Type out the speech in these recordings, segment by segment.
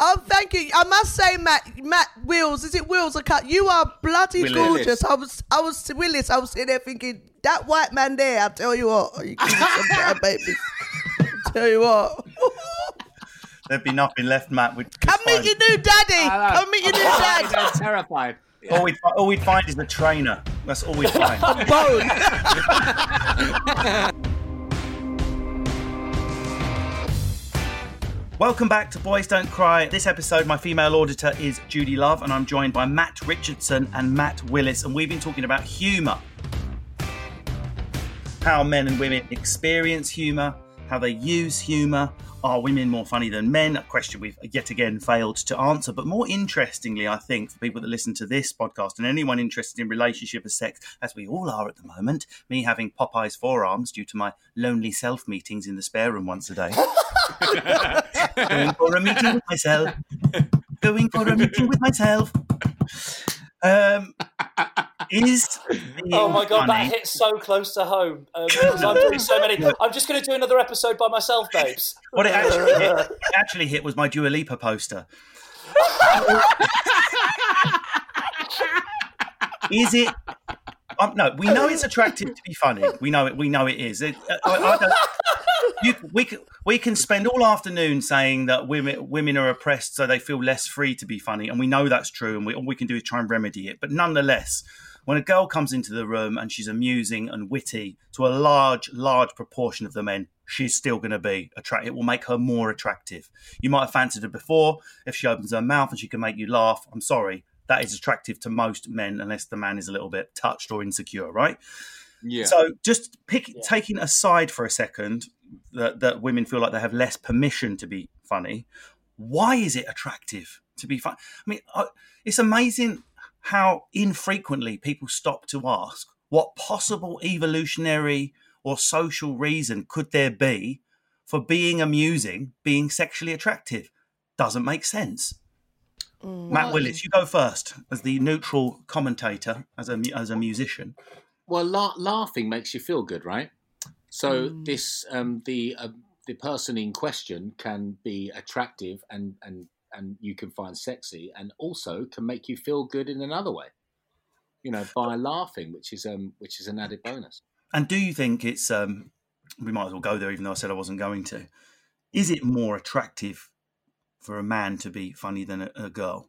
Oh, thank you. I must say, Matt, Matt Wills, is it Wills? I can't, you are bloody Willis. gorgeous. I was, I was Willis. I was sitting there thinking that white man there. I tell you what, you give me some better babies. Tell you what. There'd be nothing left, Matt. We'd Come meet your new daddy. Come meet your new dad. I'm terrified. all, we'd, all we'd find is the trainer. That's all we'd find. Bone. Welcome back to Boys Don't Cry. This episode, my female auditor is Judy Love, and I'm joined by Matt Richardson and Matt Willis, and we've been talking about humour. How men and women experience humour, how they use humour. Are women more funny than men? A question we've yet again failed to answer. But more interestingly, I think, for people that listen to this podcast and anyone interested in relationship or sex, as we all are at the moment, me having Popeye's forearms due to my lonely self meetings in the spare room once a day. going for a meeting with myself. Going for a meeting with myself. Um, is Oh my god, funny- that hit so close to home. Um, I'm doing so many. I'm just going to do another episode by myself, babes. What it actually hit, it actually hit was my Dua Lipa poster. is it? Um, no, we know it's attractive to be funny. We know it. We know it is. It, I, I you, we can we can spend all afternoon saying that women women are oppressed, so they feel less free to be funny, and we know that's true. And we, all we can do is try and remedy it. But nonetheless, when a girl comes into the room and she's amusing and witty to a large, large proportion of the men, she's still going to be attractive. It will make her more attractive. You might have fancied her before. If she opens her mouth and she can make you laugh, I'm sorry, that is attractive to most men, unless the man is a little bit touched or insecure, right? Yeah. So just pick, taking aside for a second that, that women feel like they have less permission to be funny. Why is it attractive to be funny? I mean, it's amazing how infrequently people stop to ask what possible evolutionary or social reason could there be for being amusing, being sexually attractive. Doesn't make sense. Matt Willis, you go first as the neutral commentator, as a as a musician. Well, la- laughing makes you feel good, right? So this um, the uh, the person in question can be attractive and and and you can find sexy, and also can make you feel good in another way. You know, by laughing, which is um which is an added bonus. And do you think it's um we might as well go there even though I said I wasn't going to. Is it more attractive for a man to be funny than a, a girl?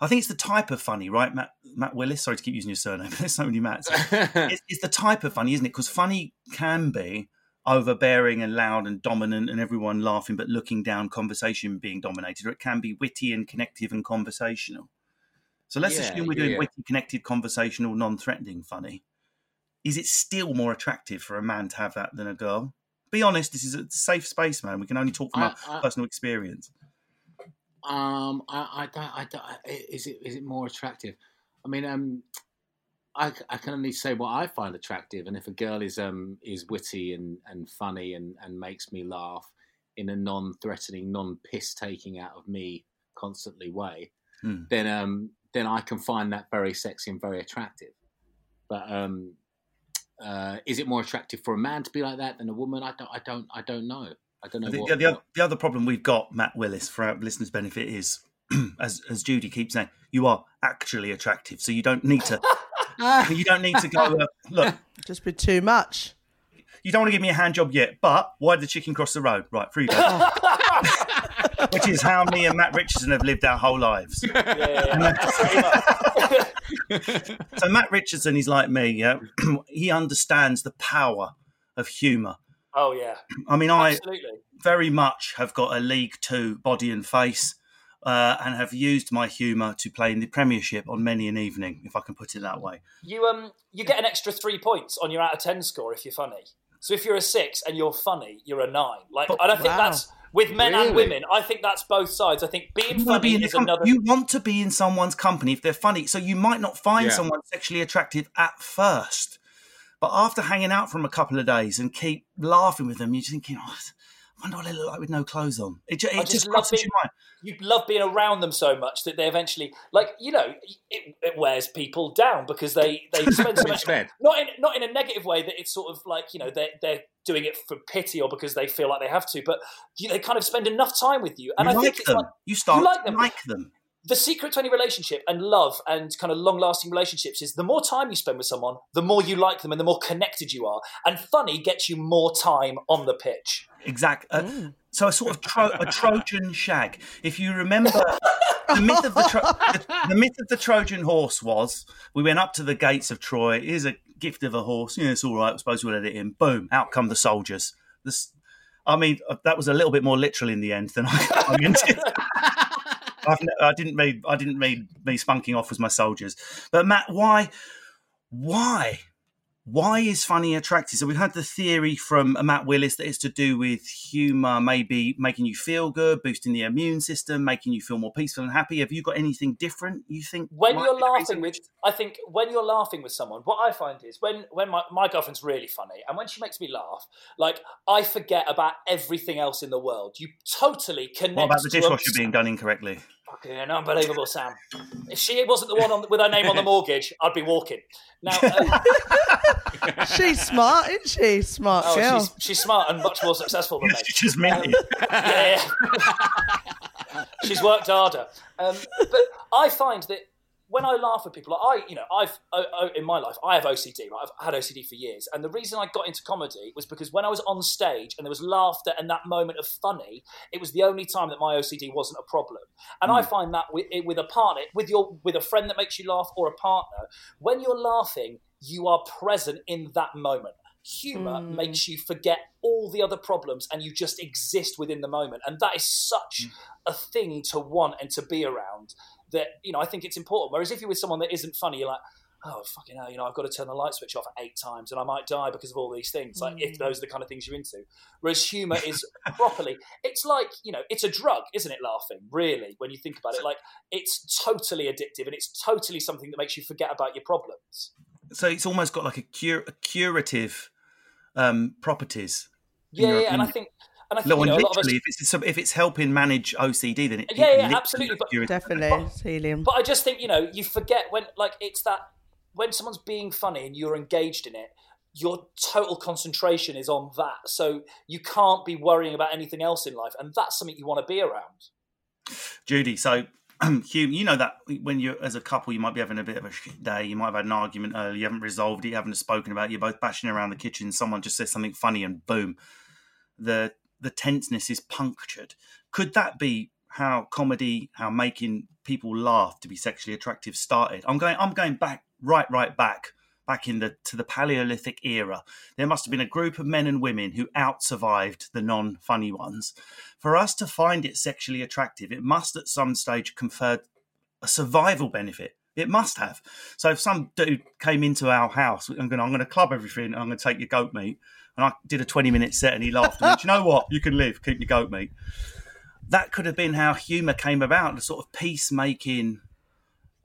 I think it's the type of funny, right, Matt Matt Willis? Sorry to keep using your surname. There's so many Matts. it's, it's the type of funny, isn't it? Because funny can be overbearing and loud and dominant and everyone laughing but looking down, conversation being dominated, or it can be witty and connective and conversational. So let's Yeah, assume we're doing yeah. witty, connected, conversational, non-threatening funny. Is it still more attractive for a man to have that than a girl? Be honest, this is a safe space, man. We can only talk from I- our I- personal experience. Um, I, I don't, I Is it, is it more attractive? I mean, um, I, I can only say what I find attractive, and if a girl is um is witty and, and funny and, and makes me laugh in a non-threatening, non-piss taking out of me constantly way, Hmm. then um then I can find that very sexy and very attractive. But um, uh, is it more attractive for a man to be like that than a woman? I don't, I don't, I don't know. I don't know. The, what, the, other, the other problem we've got, Matt Willis, for our listeners' benefit, is as as Judy keeps saying, you are actually attractive, so you don't need to. you don't need to go. Uh, look, Just be too much. you don't want to give me a hand job yet, but why did the chicken cross the road? Right, free go. Which is how me and Matt Richardson have lived our whole lives. Yeah, yeah, yeah. So Matt Richardson, is like me. Yeah, he understands the power of humour. Oh yeah, I mean, I absolutely. very much have got a League Two body and face, uh, and have used my humour to play in the Premiership on many an evening, if I can put it that way. You um you get an extra three points on your out of ten score if you're funny. So if you're a six and you're funny, you're a nine. Like I don't think that's with men and women. I think that's both sides. I think being You want, to be funny in is com- another. you want to be in someone's company if they're funny. So you might not find Yeah. someone sexually attractive at first, but after hanging out for a couple of days and keep laughing with them, you're thinking, oh, I wonder what they look like with no clothes on. It, ju- it just, just love being, your mind. you love being around them so much that they eventually, like you know, it, it wears people down because they they spend so much. Not in not in a negative way that it's sort of like you know they're they're doing it for pity or because they feel like they have to, but you, they kind of spend enough time with you, and you I like think it's them. like you start you like them. like them. The secret to any relationship and love and kind of long lasting relationships is the more time you spend with someone, the more you like them and the more connected you are. And funny gets you more time on the pitch. Exact. Uh, So a sort of tro- a Trojan shag. If you remember, the myth of the, tro- the, the myth of the Trojan horse was we went up to the gates of Troy. Here's a gift of a horse. Yeah, it's all right. I suppose we'll let it in. Boom! Out come the soldiers. This, I mean, uh, that was a little bit more literal in the end than I, I meant it. I've, I didn't mean I didn't mean me spunking off with my soldiers. But Matt, why, why, why is funny attractive? So we've had the theory from Matt Willis that it's to do with humour, maybe making you feel good, boosting the immune system, making you feel more peaceful and happy. Have you got anything different? You think When you're be the reason? laughing with, I think when you're laughing with someone, what I find is when when my, my girlfriend's really funny and when she makes me laugh, like I forget about everything else in the world. You totally connect. What about the to a- dishwasher being done incorrectly? Fucking unbelievable, Sam. If she wasn't the one on, with her name on the mortgage, I'd be walking. Now, uh, She's smart, isn't she? Smart oh, girl. she's, she's smart and much more successful than me. She's just minty. yeah, yeah. she's worked harder. Um, but I find that when I laugh at people, like I, you know, I've in my life, I have OCD. Right? I've had OCD for years, and the reason I got into comedy was because when I was on stage and there was laughter and that moment of funny, it was the only time that my OCD wasn't a problem. And I hmm. find that with, with a partner, with your, with a friend that makes you laugh or a partner, when you're laughing, you are present in that moment. Humor hmm. makes you forget all the other problems and you just exist within the moment. And that is such hmm. A thing to want and to be around that, you know, I think it's important. Whereas if you're with someone that isn't funny, you're like, oh, fucking hell, you know, I've got to turn the light switch off eight times and I might die because of all these things. Like, if those are the kind of things you're into. Whereas humor is properly, it's like, you know, it's a drug, isn't it, laughing, really, when you think about it? Like, it's totally addictive and it's totally something that makes you forget about your problems. So it's almost got like a, cure, a curative um, properties. Yeah, yeah, and I think, and I think, No, you and know, a lot of us, literally, if it's if it's helping manage OCD, then it Yeah, it yeah, absolutely, but- Definitely, it's helium. But I just think you know you forget when like it's that when someone's being funny and you're engaged in it, your total concentration is on that. So you can't be worrying about anything else in life, and that's something you want to be around. Judy, so Hugh, you know that when you're as a couple, you might be having a bit of a shit day. You might have had an argument earlier, you haven't resolved it, you haven't spoken about it. You're both bashing around the kitchen. Someone just says something funny, and boom, the the tenseness is punctured. Could that be how comedy, how making people laugh to be sexually attractive started? I'm going. I'm going back, right, right back, back in the to the Paleolithic era. There must have been a group of men and women who out survived the non funny ones. For us to find it sexually attractive, it must at some stage conferred a survival benefit. It must have. So if some dude came into our house, I'm going, I'm going to club everything. I'm going to take your goat meat, and I did a 20 minute set, and he laughed. And went, you know what? You can live. Keep your goat meat. That could have been how humour came about, the sort of peacemaking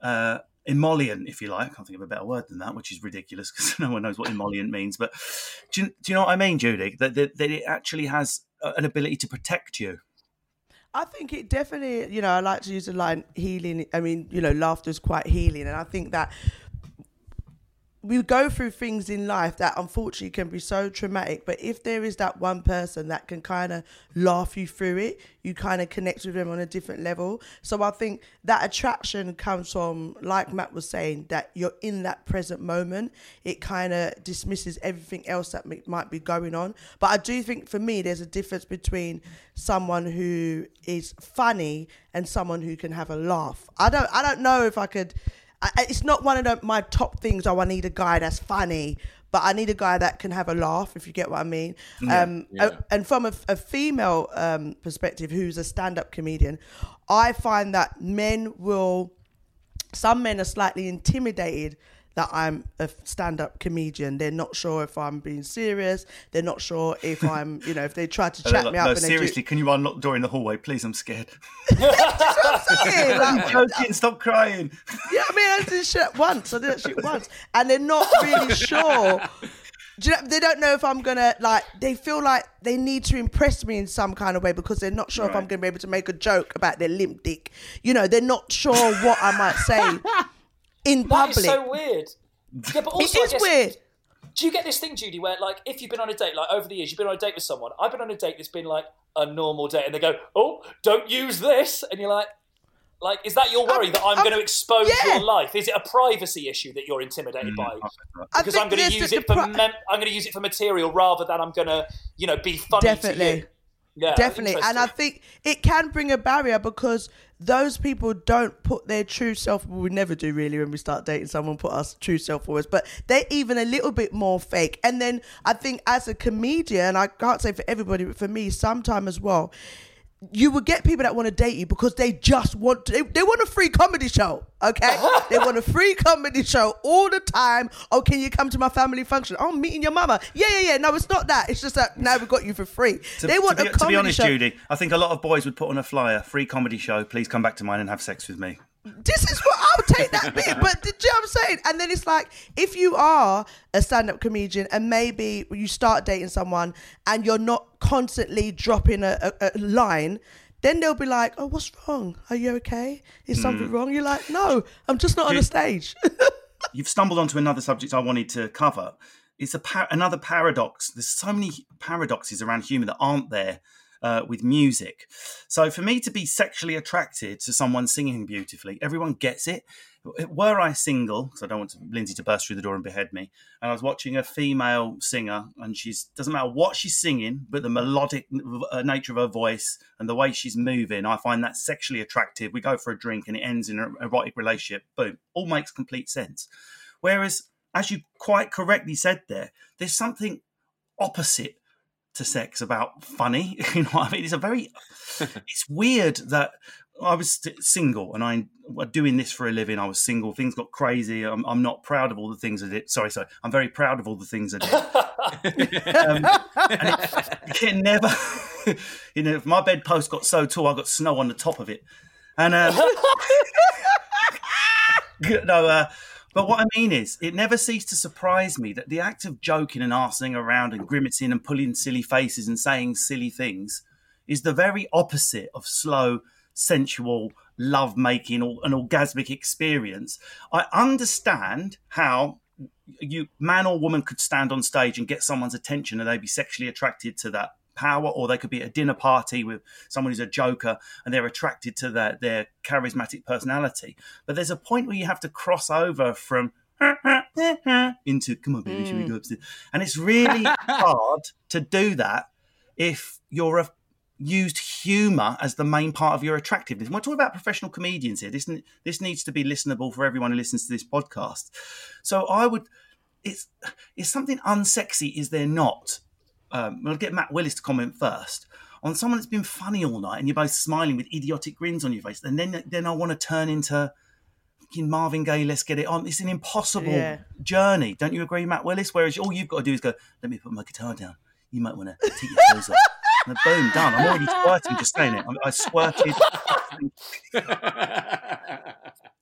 uh, emollient, if you like. I can't think of a better word than that, which is ridiculous because no one knows what emollient means. But do you, do you know what I mean, Judy? That, that, that it actually has an ability to protect you. I think it definitely, you know, I like to use the line healing. I mean, you know, laughter is quite healing. And I think that we go through things in life that unfortunately can be so traumatic but if there is that one person that can kind of laugh you through it you kind of connect with them on a different level. So i think that attraction comes from like matt was saying that you're in that present moment. It kind of dismisses everything else that might be going on. But i do think for me there's a difference between someone who is funny and someone who can have a laugh. I don't i don't know if i could I, it's not one of the, my top things. Oh, I need a guy that's funny, but I need a guy that can have a laugh. If you get what I mean. Um, Yeah. uh, and from a, a female um, perspective, who's a stand-up comedian, I find that men will. Some men are slightly intimidated that I'm a stand-up comedian. They're not sure if I'm being serious. They're not sure if I'm, you know, if they try to chat no, me up. no, they do- seriously, can you unlock the door in the hallway, please? I'm scared. Like- I'm joking. Stop crying. Yeah, I mean, I did shit once. I did that shit once, and they're not really sure. Do you know, they don't know if I'm gonna like. They feel like they need to impress me in some kind of way because they're not sure if I'm gonna be able to make a joke about their limp dick. You know, they're not sure what I might say in That public. is so weird. Yeah, but also it I guess, weird. Do you get this thing, Judy, where like if you've been on a date, like over the years, you've been on a date with someone. I've been on a date that's been like a normal date, and they go, "Oh, don't use this," and you're like, like, is that your worry that I'm, I'm- going to expose yeah. your life? Is it a privacy issue that you're intimidated mm, by? Because I'm going to use it for pri- mem- I'm going to use it for material rather than I'm going to, you know, be funny. To Definitely. you. Yeah, Definitely. And I think it can bring a barrier because those people don't put their true self, we never do really when we start dating someone, put our true self forward, but they're even a little bit more fake. And then I think as a comedian, and I can't say for everybody, but for me, sometime as well, you would get people that want to date you because they just want to, they, they want a free comedy show okay? They want a free comedy show all the time. Oh can you come to my family function? Oh I'm meeting your mama yeah yeah yeah. No it's not that. It's just that now we've got you for free. To, they want to be, a to be honest, show. Judy, I think a lot of boys would put on a flyer, free comedy show. Please come back to mine and have sex with me. This is what I'll take that bit. But do you know what I'm saying? And then it's like, if you are a stand up comedian and maybe you start dating someone and you're not constantly dropping a, a, a line, then they'll be like, oh, what's wrong? Are you okay? Is hmm. something wrong? You're like, no, I'm just not on the stage. You've stumbled onto another subject I wanted to cover. It's a par- another paradox. There's so many paradoxes around humour that aren't there uh, with music. So for me to be sexually attracted to someone singing beautifully, everyone gets it. Were I single, because I don't want Lindsay to burst through the door and behead me, and I was watching a female singer, and she's doesn't matter what she's singing, but the melodic uh, nature of her voice and the way she's moving, I find that sexually attractive. We go for a drink, and it ends in an erotic relationship. Boom, all makes complete sense. Whereas, as you quite correctly said there, there's something opposite to sex about funny. You know what I mean? It's a very, it's weird that I was single and I was doing this for a living. I was single. Things got crazy. I'm, I'm not proud of all the things I did. Sorry, sorry. I'm very proud of all the things I did. um, it, it never, you know, if my bedpost got so tall, I got snow on the top of it. And, um, no, uh, but what I mean is, it never ceased to surprise me that the act of joking and arsing around and grimacing and pulling silly faces and saying silly things is the very opposite of slow, sensual, love making or an orgasmic experience. I understand how you man or woman could stand on stage and get someone's attention and they'd be sexually attracted to that power or they could be at a dinner party with someone who's a joker and they're attracted to their, their charismatic personality but there's a point where you have to cross over from into come on baby should we hmm. go upstairs and it's really hard to do that if you're a used humor as the main part of your attractiveness. We're talking about professional comedians here. This this needs to be listenable for everyone who listens to this podcast. So I would, it's it's something unsexy, is there not? Um, we'll get Matt Willis to comment first on someone that's been funny all night and you're both smiling with idiotic grins on your face, and then then I want to turn into fucking Marvin Gaye. Let's get it on. It's an impossible Yeah. journey, don't you agree, Matt Willis? Whereas all you've got to do is go, let me put my guitar down. You might want to take your clothes off. And boom, done. I'm already squirting just saying it. I, I squirted.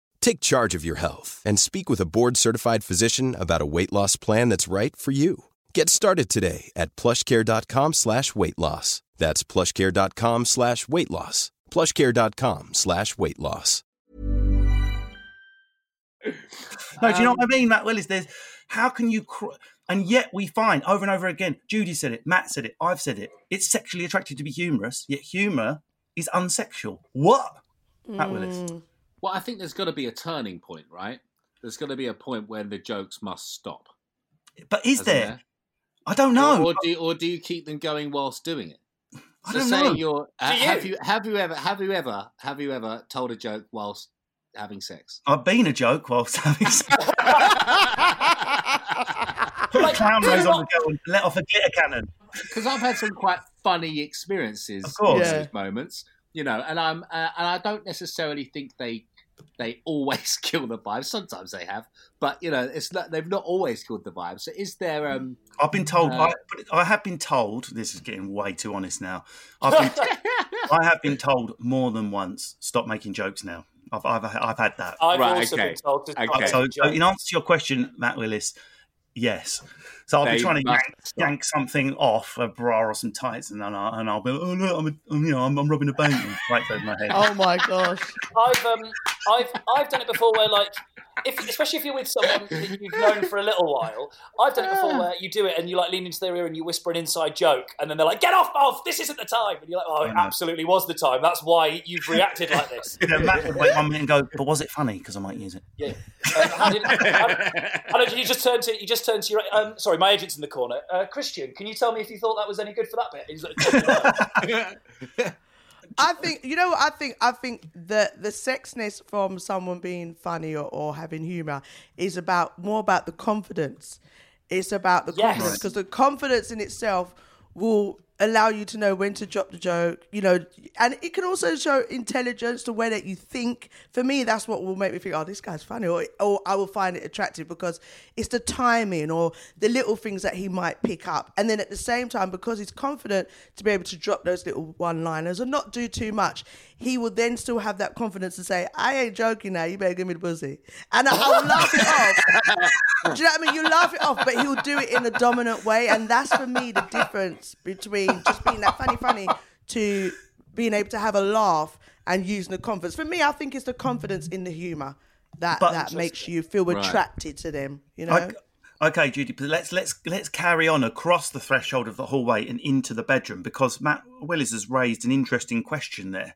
Take charge of your health and speak with a board-certified physician about a weight loss plan that's right for you. Get started today at plushcare.com slash weight loss. That's plushcare.com slash weight loss. plushcare.com slash weight loss. No, do you know what I um, mean, Matt Willis? There's how can you, cr- and yet we find over and over again. Judy said it, Matt said it, I've said it. It's sexually attractive to be humorous, yet humor is unsexual. What, Matt Willis? Hmm. Well, I think there's got to be a turning point, right? There's got to be a point when the jokes must stop. But is there? there? I don't know. Or, or do you, or do you keep them going whilst doing it? I So don't say know. you're Do you? have you have you ever have you ever have you ever told a joke whilst having sex? I've been a joke whilst having sex. Put a clown do nose on the girl and let off a glitter cannon. Because I've had some quite funny experiences Of course. Yeah. moments, you know, and I'm uh, and I don't necessarily think they they always kill the vibe. Sometimes they have, but you know, it's not, they've not always killed the vibe. So is there um I've been told. Uh, I, I have been told. This is getting way too honest now. I've been, I have been told more than once. Stop making jokes now. I've I've, I've had that. I've Right, also okay. been told to Okay. So, so in answer to your question, Matt Willis, yes. So I'll They be trying to yank, yank something off a bra or some tights, and then I'll, and I'll be, oh look, I'm, a, I'm you know, I'm, I'm rubbing a bone and lights over my head. Oh my gosh. I've um, I've I've done it before where like if especially if you're with someone that you've known for a little while, I've done it before where you do it and you like lean into their ear and you whisper an inside joke and then they're like, "Get off, off! This isn't the time." And you're like, "Oh, it absolutely was the time. That's why you've reacted like this." You know, Matt would wait one minute and go, but was it funny? Because I might use it. Yeah. Um, how did, how, how did you just turn to you just turn to your um, sorry, my agent's in the corner. Uh, Christian, can you tell me if you thought that was any good for that bit? He's like, I think you know I think. I think the the sexness from someone being funny or, or having humor is about more about the confidence. It's about the Yes. confidence because the confidence in itself will allow you to know when to drop the joke. You know, and it can also show intelligence, the way that you think. For me, that's what will make me think, oh, this guy's funny, or or I will find it attractive because it's the timing or the little things that he might pick up, and then at the same time, because he's confident to be able to drop those little one-liners and not do too much, he will then still have that confidence to say, I ain't joking now. You better give me the pussy, and I, I'll laugh it off. Do you know what I mean? You laugh it off, but he'll do it in a dominant way, and that's for me the difference between just being that funny, funny to being able to have a laugh and using the confidence. For me, I think it's the confidence in the humour that But- that makes you feel Right. attracted to them. You know. Okay, okay, Judy, but let's let's let's carry on across the threshold of the hallway and into the bedroom because Matt Willis has raised an interesting question there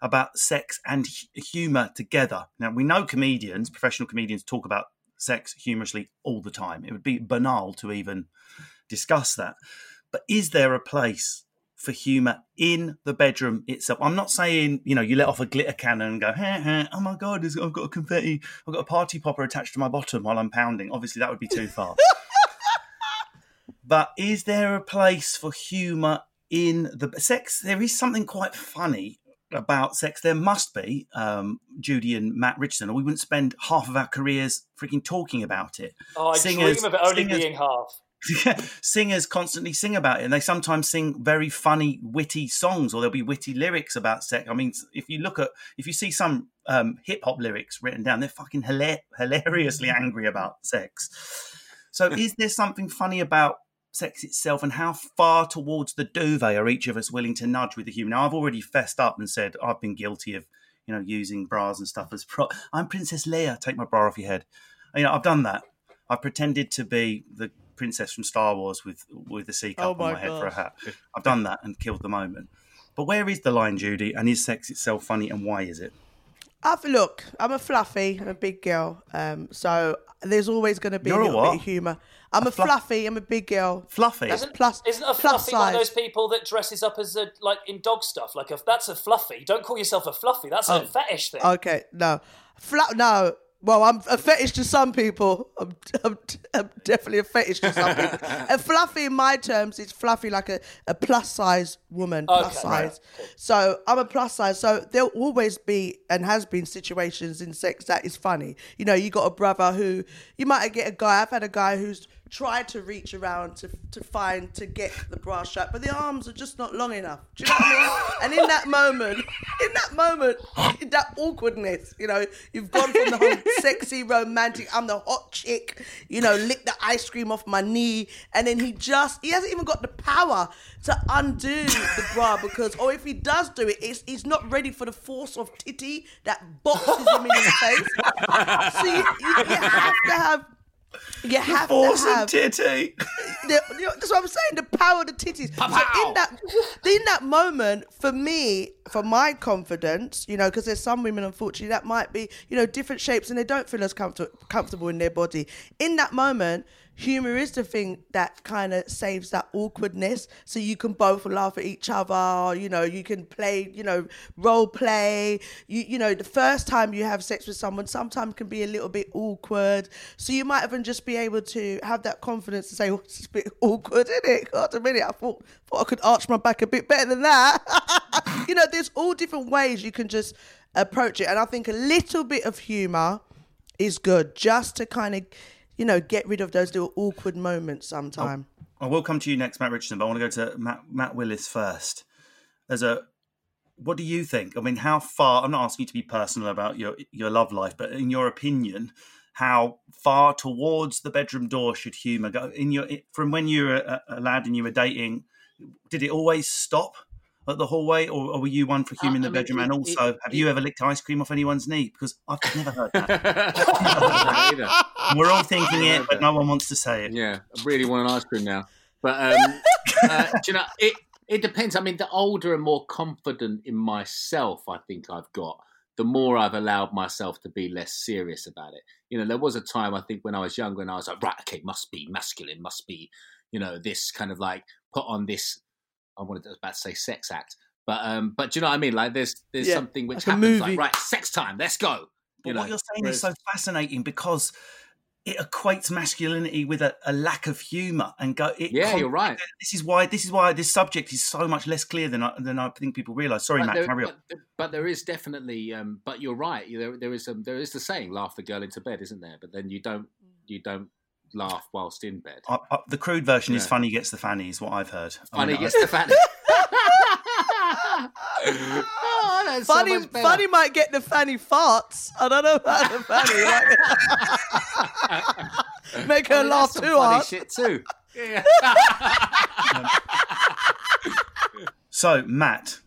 about sex and hu- humor together. Now we know comedians, professional comedians, talk about sex humorously all the time. It would be banal to even discuss that. But is there a place for humor in the bedroom itself? I'm not saying you know you let off a glitter cannon and go, ha, ha, oh my god, I've got a confetti, I've got a party popper attached to my bottom while I'm pounding. Obviously, that would be too far. but is there a place for humor in the sex? There is something quite funny about sex. There must be, um, Judy and Matt Richardson, or we wouldn't spend half of our careers freaking talking about it. oh, I Singers- dream of it only singers- being half. singers constantly sing about it, and they sometimes sing very funny, witty songs, or there'll be witty lyrics about sex. I mean, if you look at, if you see some um, hip hop lyrics written down, they're fucking hilar- hilariously angry about sex. So, is there something funny about sex itself, and how far towards the duvet are each of us willing to nudge with the human? Now, I've already fessed up and said I've been guilty of, you know, using bras and stuff as pro. I'm Princess Leia. Take my bra off your head. You know, I've done that. I pretended to be the princess from Star Wars with with the C cup Oh on my my head for a hat. I've done that and killed the moment. But where is the line, Judy? And is sex itself funny, and why is it? I've, look, I'm a fluffy, I'm a big girl, um, so there's always going to be You're a a little what? bit of humour. I'm a, A fluff- fluffy, I'm a big girl. Fluffy. Isn't, Plus- isn't a fluffy one of those people that dresses up as a like in dog stuff? Like a that's a fluffy. Don't call yourself a fluffy. That's Oh. a fetish thing. Okay, no, Fla- no. Well, I'm a fetish to some people. I'm, I'm, I'm definitely a fetish to some people. and fluffy, in my terms, is fluffy like a, a plus size woman, plus Okay, right. size. So I'm a plus size. So there'll always be and has been situations in sex that is funny. You know, you got a brother who you might get a guy. I've had a guy who's tried to reach around to to find to get the bra strap, but the arms are just not long enough. Do you know what I mean? And in that moment, in that moment, in that awkwardness, you know, you've gone from the whole sexy, romantic, I'm the hot chick, you know, lick the ice cream off my knee, and then he just he hasn't even got the power to undo the bra because, or if he does do it, it's, he's not ready for the force of titty that boxes him in his face. So you, you, you have to have. You have Force to have titty. the, you know, that's what I'm saying. The power of the titties. So in that, in that moment, for me, for my confidence, you know, because there's some women, unfortunately, that might be, you know, different shapes and they don't feel as comfort- comfortable in their body. In that moment, humor is the thing that kind of saves that awkwardness. So you can both laugh at each other. You know, you can play, you know, role play. You, you know, the first time you have sex with someone, sometimes can be a little bit awkward. So you might even just be able to have that confidence to say, "Oh, it's a bit awkward, isn't it?" God, a minute, I thought, thought I could arch my back a bit better than that. you know, there's all different ways you can just approach it, and I think a little bit of humor is good, just to kind of, you know, get rid of those little awkward moments sometime. I will come to you next, Matt Richardson, but I want to go to Matt, Matt Willis first. As a, what do you think? I mean, how far? I'm not asking you to be personal about your your love life, but in your opinion, how far towards the bedroom door should humour go? In your from when you were a, a lad and you were dating, did it always stop at the hallway, or, or were you one for humour in I the mean, bedroom? it- and also, it- have you ever licked ice cream off anyone's knee? Because I've never heard that. Either. We're all thinking it, but no one wants to say it. Yeah, I really want an ice cream now. But um, uh, do you know, it it depends. I mean, the older and more confident in myself I think I've got, the more I've allowed myself to be less serious about it. You know, there was a time I think when I was younger and I was like, right, okay, must be masculine, must be, you know, this kind of like put on this. I wanted to, I was about to say sex act, but um, but do you know what I mean? Like, there's there's Yeah, something which like a happens, like right, sex time, let's go. But know, what you're saying whereas- is so fascinating because it equates masculinity with a, a lack of humour and go. It Yeah, you're right. This is why this is why this subject is so much less clear than I, than I think people realise. Sorry, But Matt, there, carry on. but, but there is definitely, um, but you're right. There, there is, um, there is the saying, "Laugh the girl into bed," isn't there? But then you don't, you don't laugh whilst in bed. I, I, the crude version is funny gets the fanny, is what I've heard. Funny mean, I- gets the fanny. oh, that's so Funny, much better. funny might get the fanny farts. I don't know about the fanny. Like, make her I mean, laugh that's some too funny hard. shit too. Yeah. So, Matt,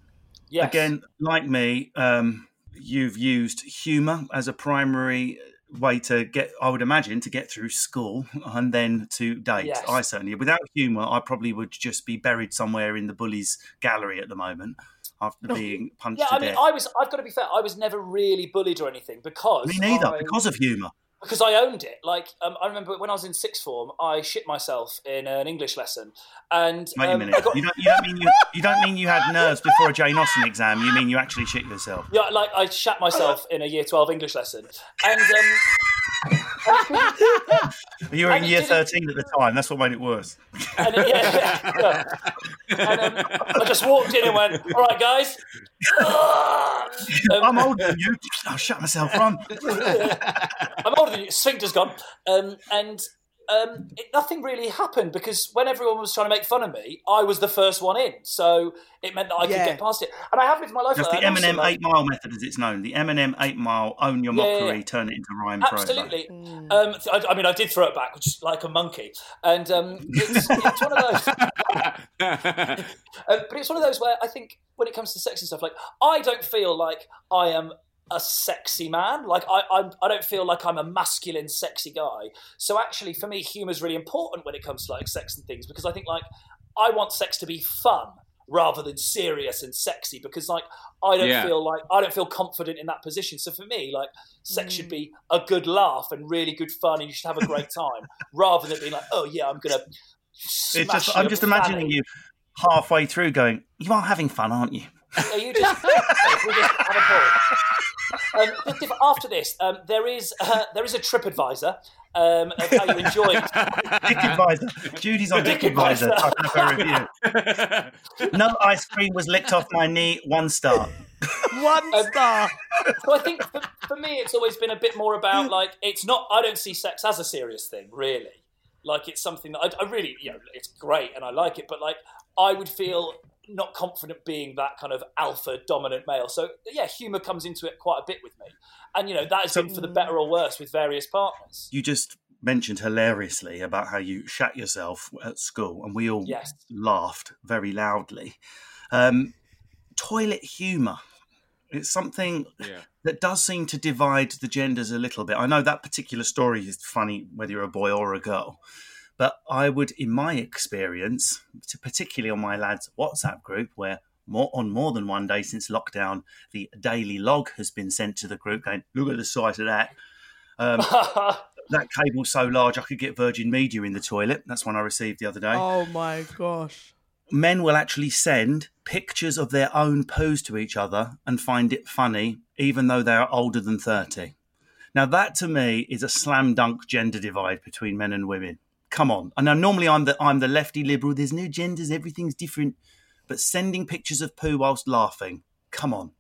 Yes. again, like me, um, you've used humour as a primary way to get, I would imagine, to get through school and then to date. Yes. I certainly, without humour, I probably would just be buried somewhere in the bullies gallery at the moment after being punched Yeah, to I mean, death. I was. I've got to be fair. I was never really bullied or anything because Me neither, I, because of humour. Because I owned it. Like um, I remember when I was in sixth form, I shit myself in an English lesson, and Wait a um, minute. Got, You don't, you don't mean you, you don't mean you had nerves before a Jane Austen exam. You mean you actually shit yourself. yeah, like I shat myself in a year twelve English lesson, and um, You were in And it year thirteen at the time. That's what made it worse. and yeah, yeah, yeah. And, um, I just walked in and went, "All right, guys." Um, I'm older than you. I'll shut myself. Run. I'm older than you. Sphincter's gone. Um, and um, it, nothing really happened because when everyone was trying to make fun of me, I was the first one in, so it meant that I Yeah. could get past it. And I have lived my life. That's like the that. And also, Eminem like- Eight Mile method, as it's known. The Eminem Eight Mile own your Yeah, yeah, mockery, yeah. turn it into rhyme prose. Absolutely. Um, I, I mean, I did throw it back, which is like a monkey, and um, it's, it's one of those. Um, but it's one of those where I think when it comes to sex and stuff, like I don't feel like I am a sexy man. Like I, I'm, I don't feel like I'm a masculine, sexy guy. So actually, for me, humor is really important when it comes to like sex and things because I think like I want sex to be fun rather than serious and sexy because like I don't Yeah. feel like I don't feel confident in that position. So for me, like sex should mm. be a good laugh and really good fun, and you should have a great time rather than being like, oh yeah, I'm gonna. It's Smash just, I'm just imagining fanny. you halfway through going, You are having fun, aren't you? Are you just, we'll just have a pause. Um, just diff- after this, um, there is uh, there is a TripAdvisor um, of how you enjoyed. Dick Advisor. Judy's on Dick Dick Advisor. Advisor. Type up her review. No ice cream was licked off my knee. One star. One star. So I think for, for me, it's always been a bit more about like it's not. I don't see sex as a serious thing, really. Like it's something that I, I really, you know, it's great and I like it, but like I would feel not confident being that kind of alpha dominant male. So yeah, humor comes into it quite a bit with me, and you know that has been for the better or worse with various partners. You just mentioned hilariously about how you shat yourself at school, and we all Yes. laughed very loudly. Um, toilet humour. It's something Yeah. that does seem to divide the genders a little bit. I know that particular story is funny whether you're a boy or a girl, but I would, in my experience, to- particularly on my lads' WhatsApp group, where more on more than one day since lockdown, the daily log has been sent to the group, going, "Look at the size of that." Um, that cable's so large I could get Virgin Media in the toilet. That's one I received the other day Oh my gosh. men will actually send pictures of their own poos to each other and find it funny, even though they are older than 30. Now, that to me is a slam dunk gender divide between men and women. Come on. I know normally I'm the, I'm the lefty liberal, there's no genders, everything's different. But sending pictures of poo whilst laughing, come on.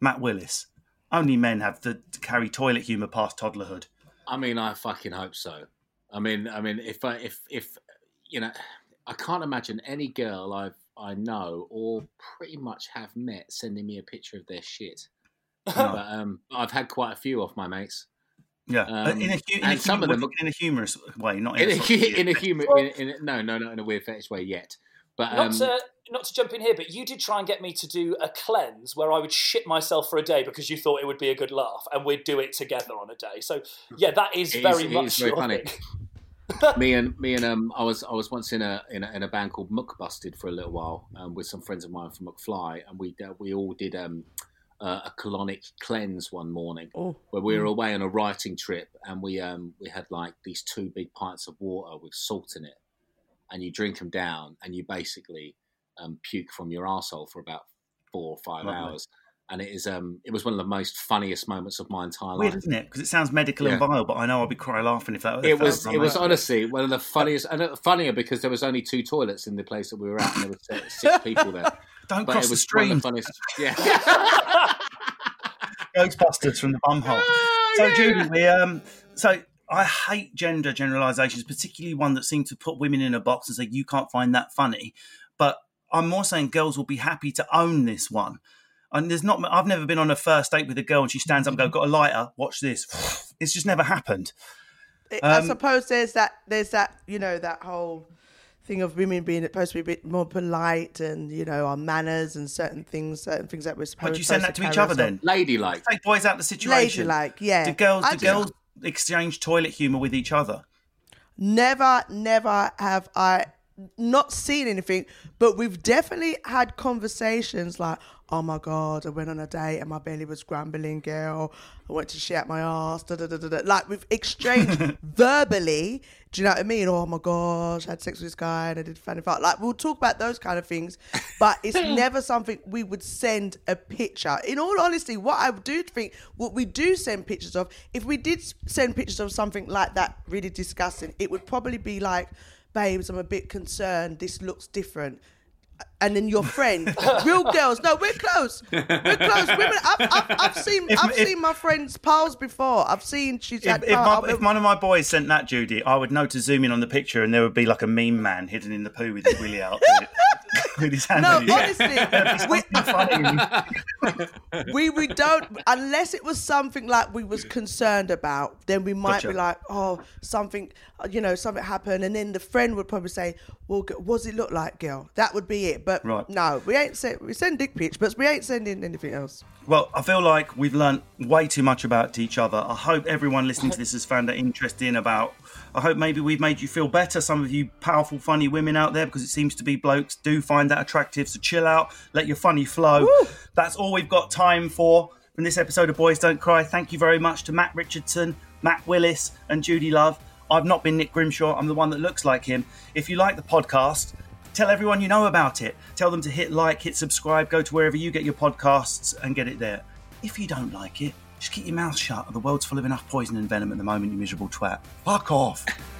Matt Willis. Only men have to, to carry toilet humour past toddlerhood. I mean, I fucking hope so. I mean, I mean, if I, if, if, you know, I can't imagine any girl I've, I know or pretty much have met sending me a picture of their shit. but um, I've had quite a few off my mates. Yeah. Um, in, a, hu- in, a, and some of them- in a humorous way, not in, In a, a, in a humor, in, in a, no, no, not in a weird fetish way yet. But um, not to not to jump in here, but you did try and get me to do a cleanse where I would shit myself for a day because you thought it would be a good laugh, and we'd do it together on a day. So yeah, that is It is- very it much is very funny. me and me and um, I was I was once in a in a, in a band called McBusted for a little while um, with some friends of mine from McFly, and we uh, we all did um, uh, a colonic cleanse one morning Oh. where we were away on a writing trip, and we um, we had like these two big pints of water with salt in it, and you drink them down, and you basically um, puke from your arsehole for about four or five Lovely. hours. And it is um, it was one of the most funniest moments of my entire Weird, life. isn't it? Because it sounds medical Yeah. and vile, but I know I'll be crying laughing if that. if It that was it was that. honestly one of the funniest and uh, funnier because there was only two toilets in the place that we were at and there were six people there. Don't But cross it the stream. one of streams. the funniest. Yeah. Ghostbusters from the bumhole. so Judy, we um, so I hate gender generalizations, particularly one that seem to put women in a box and say you can't find that funny. But I'm more saying girls will be happy to own this one. And there's not. I've never been on a first date with a girl and she stands up and go, "Got a lighter? Watch this." It's just never happened. I Um, suppose there's that there's that you know that whole thing of women being supposed to be a bit more polite and you know our manners and certain things certain things that we're supposed. But you send that to each other ourselves- then? Ladylike. Take boys out of the situation. Ladylike, yeah. Do girls? I Do just- girls exchange toilet humor with each other? Never, never have I not seen anything, but we've definitely had conversations like, oh my God, I went on a date and my belly was grumbling, girl. I went to shit out my ass. Da, da, da, da, da. Like we've exchanged verbally. Do you know what I mean? Oh my gosh, I had sex with this guy and I did funny fart. Like we'll talk about those kind of things, but it's never something we would send a picture. In all honesty, what I do think, what we do send pictures of, if we did send pictures of something like that really disgusting, it would probably be like, babes, I'm a bit concerned. This looks different. And then your friend, real girls. No, we're close. We're close. Women. I've, I've, I've seen. If- I've if- seen my friend's pals before. I've seen she's If, had. if, my, if one of my boys sent that, Judy, I would know to zoom in on the picture, and there would be like a meme man hidden in the poo with his willy out, with his hand. no, honestly, we, we we don't unless it was something like we was concerned about. Then we might Gotcha. be like, oh, something, you know, something happened, and then the friend would probably say, well, what's it look like, girl? That would be it. But Right. no, we ain't send we send dick pics, but we ain't sending anything else. Well, I feel like we've learned way too much about each other. I hope everyone listening to this has found it interesting about. I hope maybe we've made you feel better. Some of you powerful, funny women out there, because it seems to be blokes do find that attractive. So chill out, let your funny flow. That's all we've got time for from this episode of Boys Don't Cry. Thank you very much to Matt Richardson, Matt Willis, and Judy Love. I've not been Nick Grimshaw. I'm the one that looks like him. If you like the podcast, tell everyone you know about it. Tell them to hit like, hit subscribe, go to wherever you get your podcasts and get it there. If you don't like it, just keep your mouth shut. The world's full of enough poison and venom at the moment, you miserable twat. Fuck off.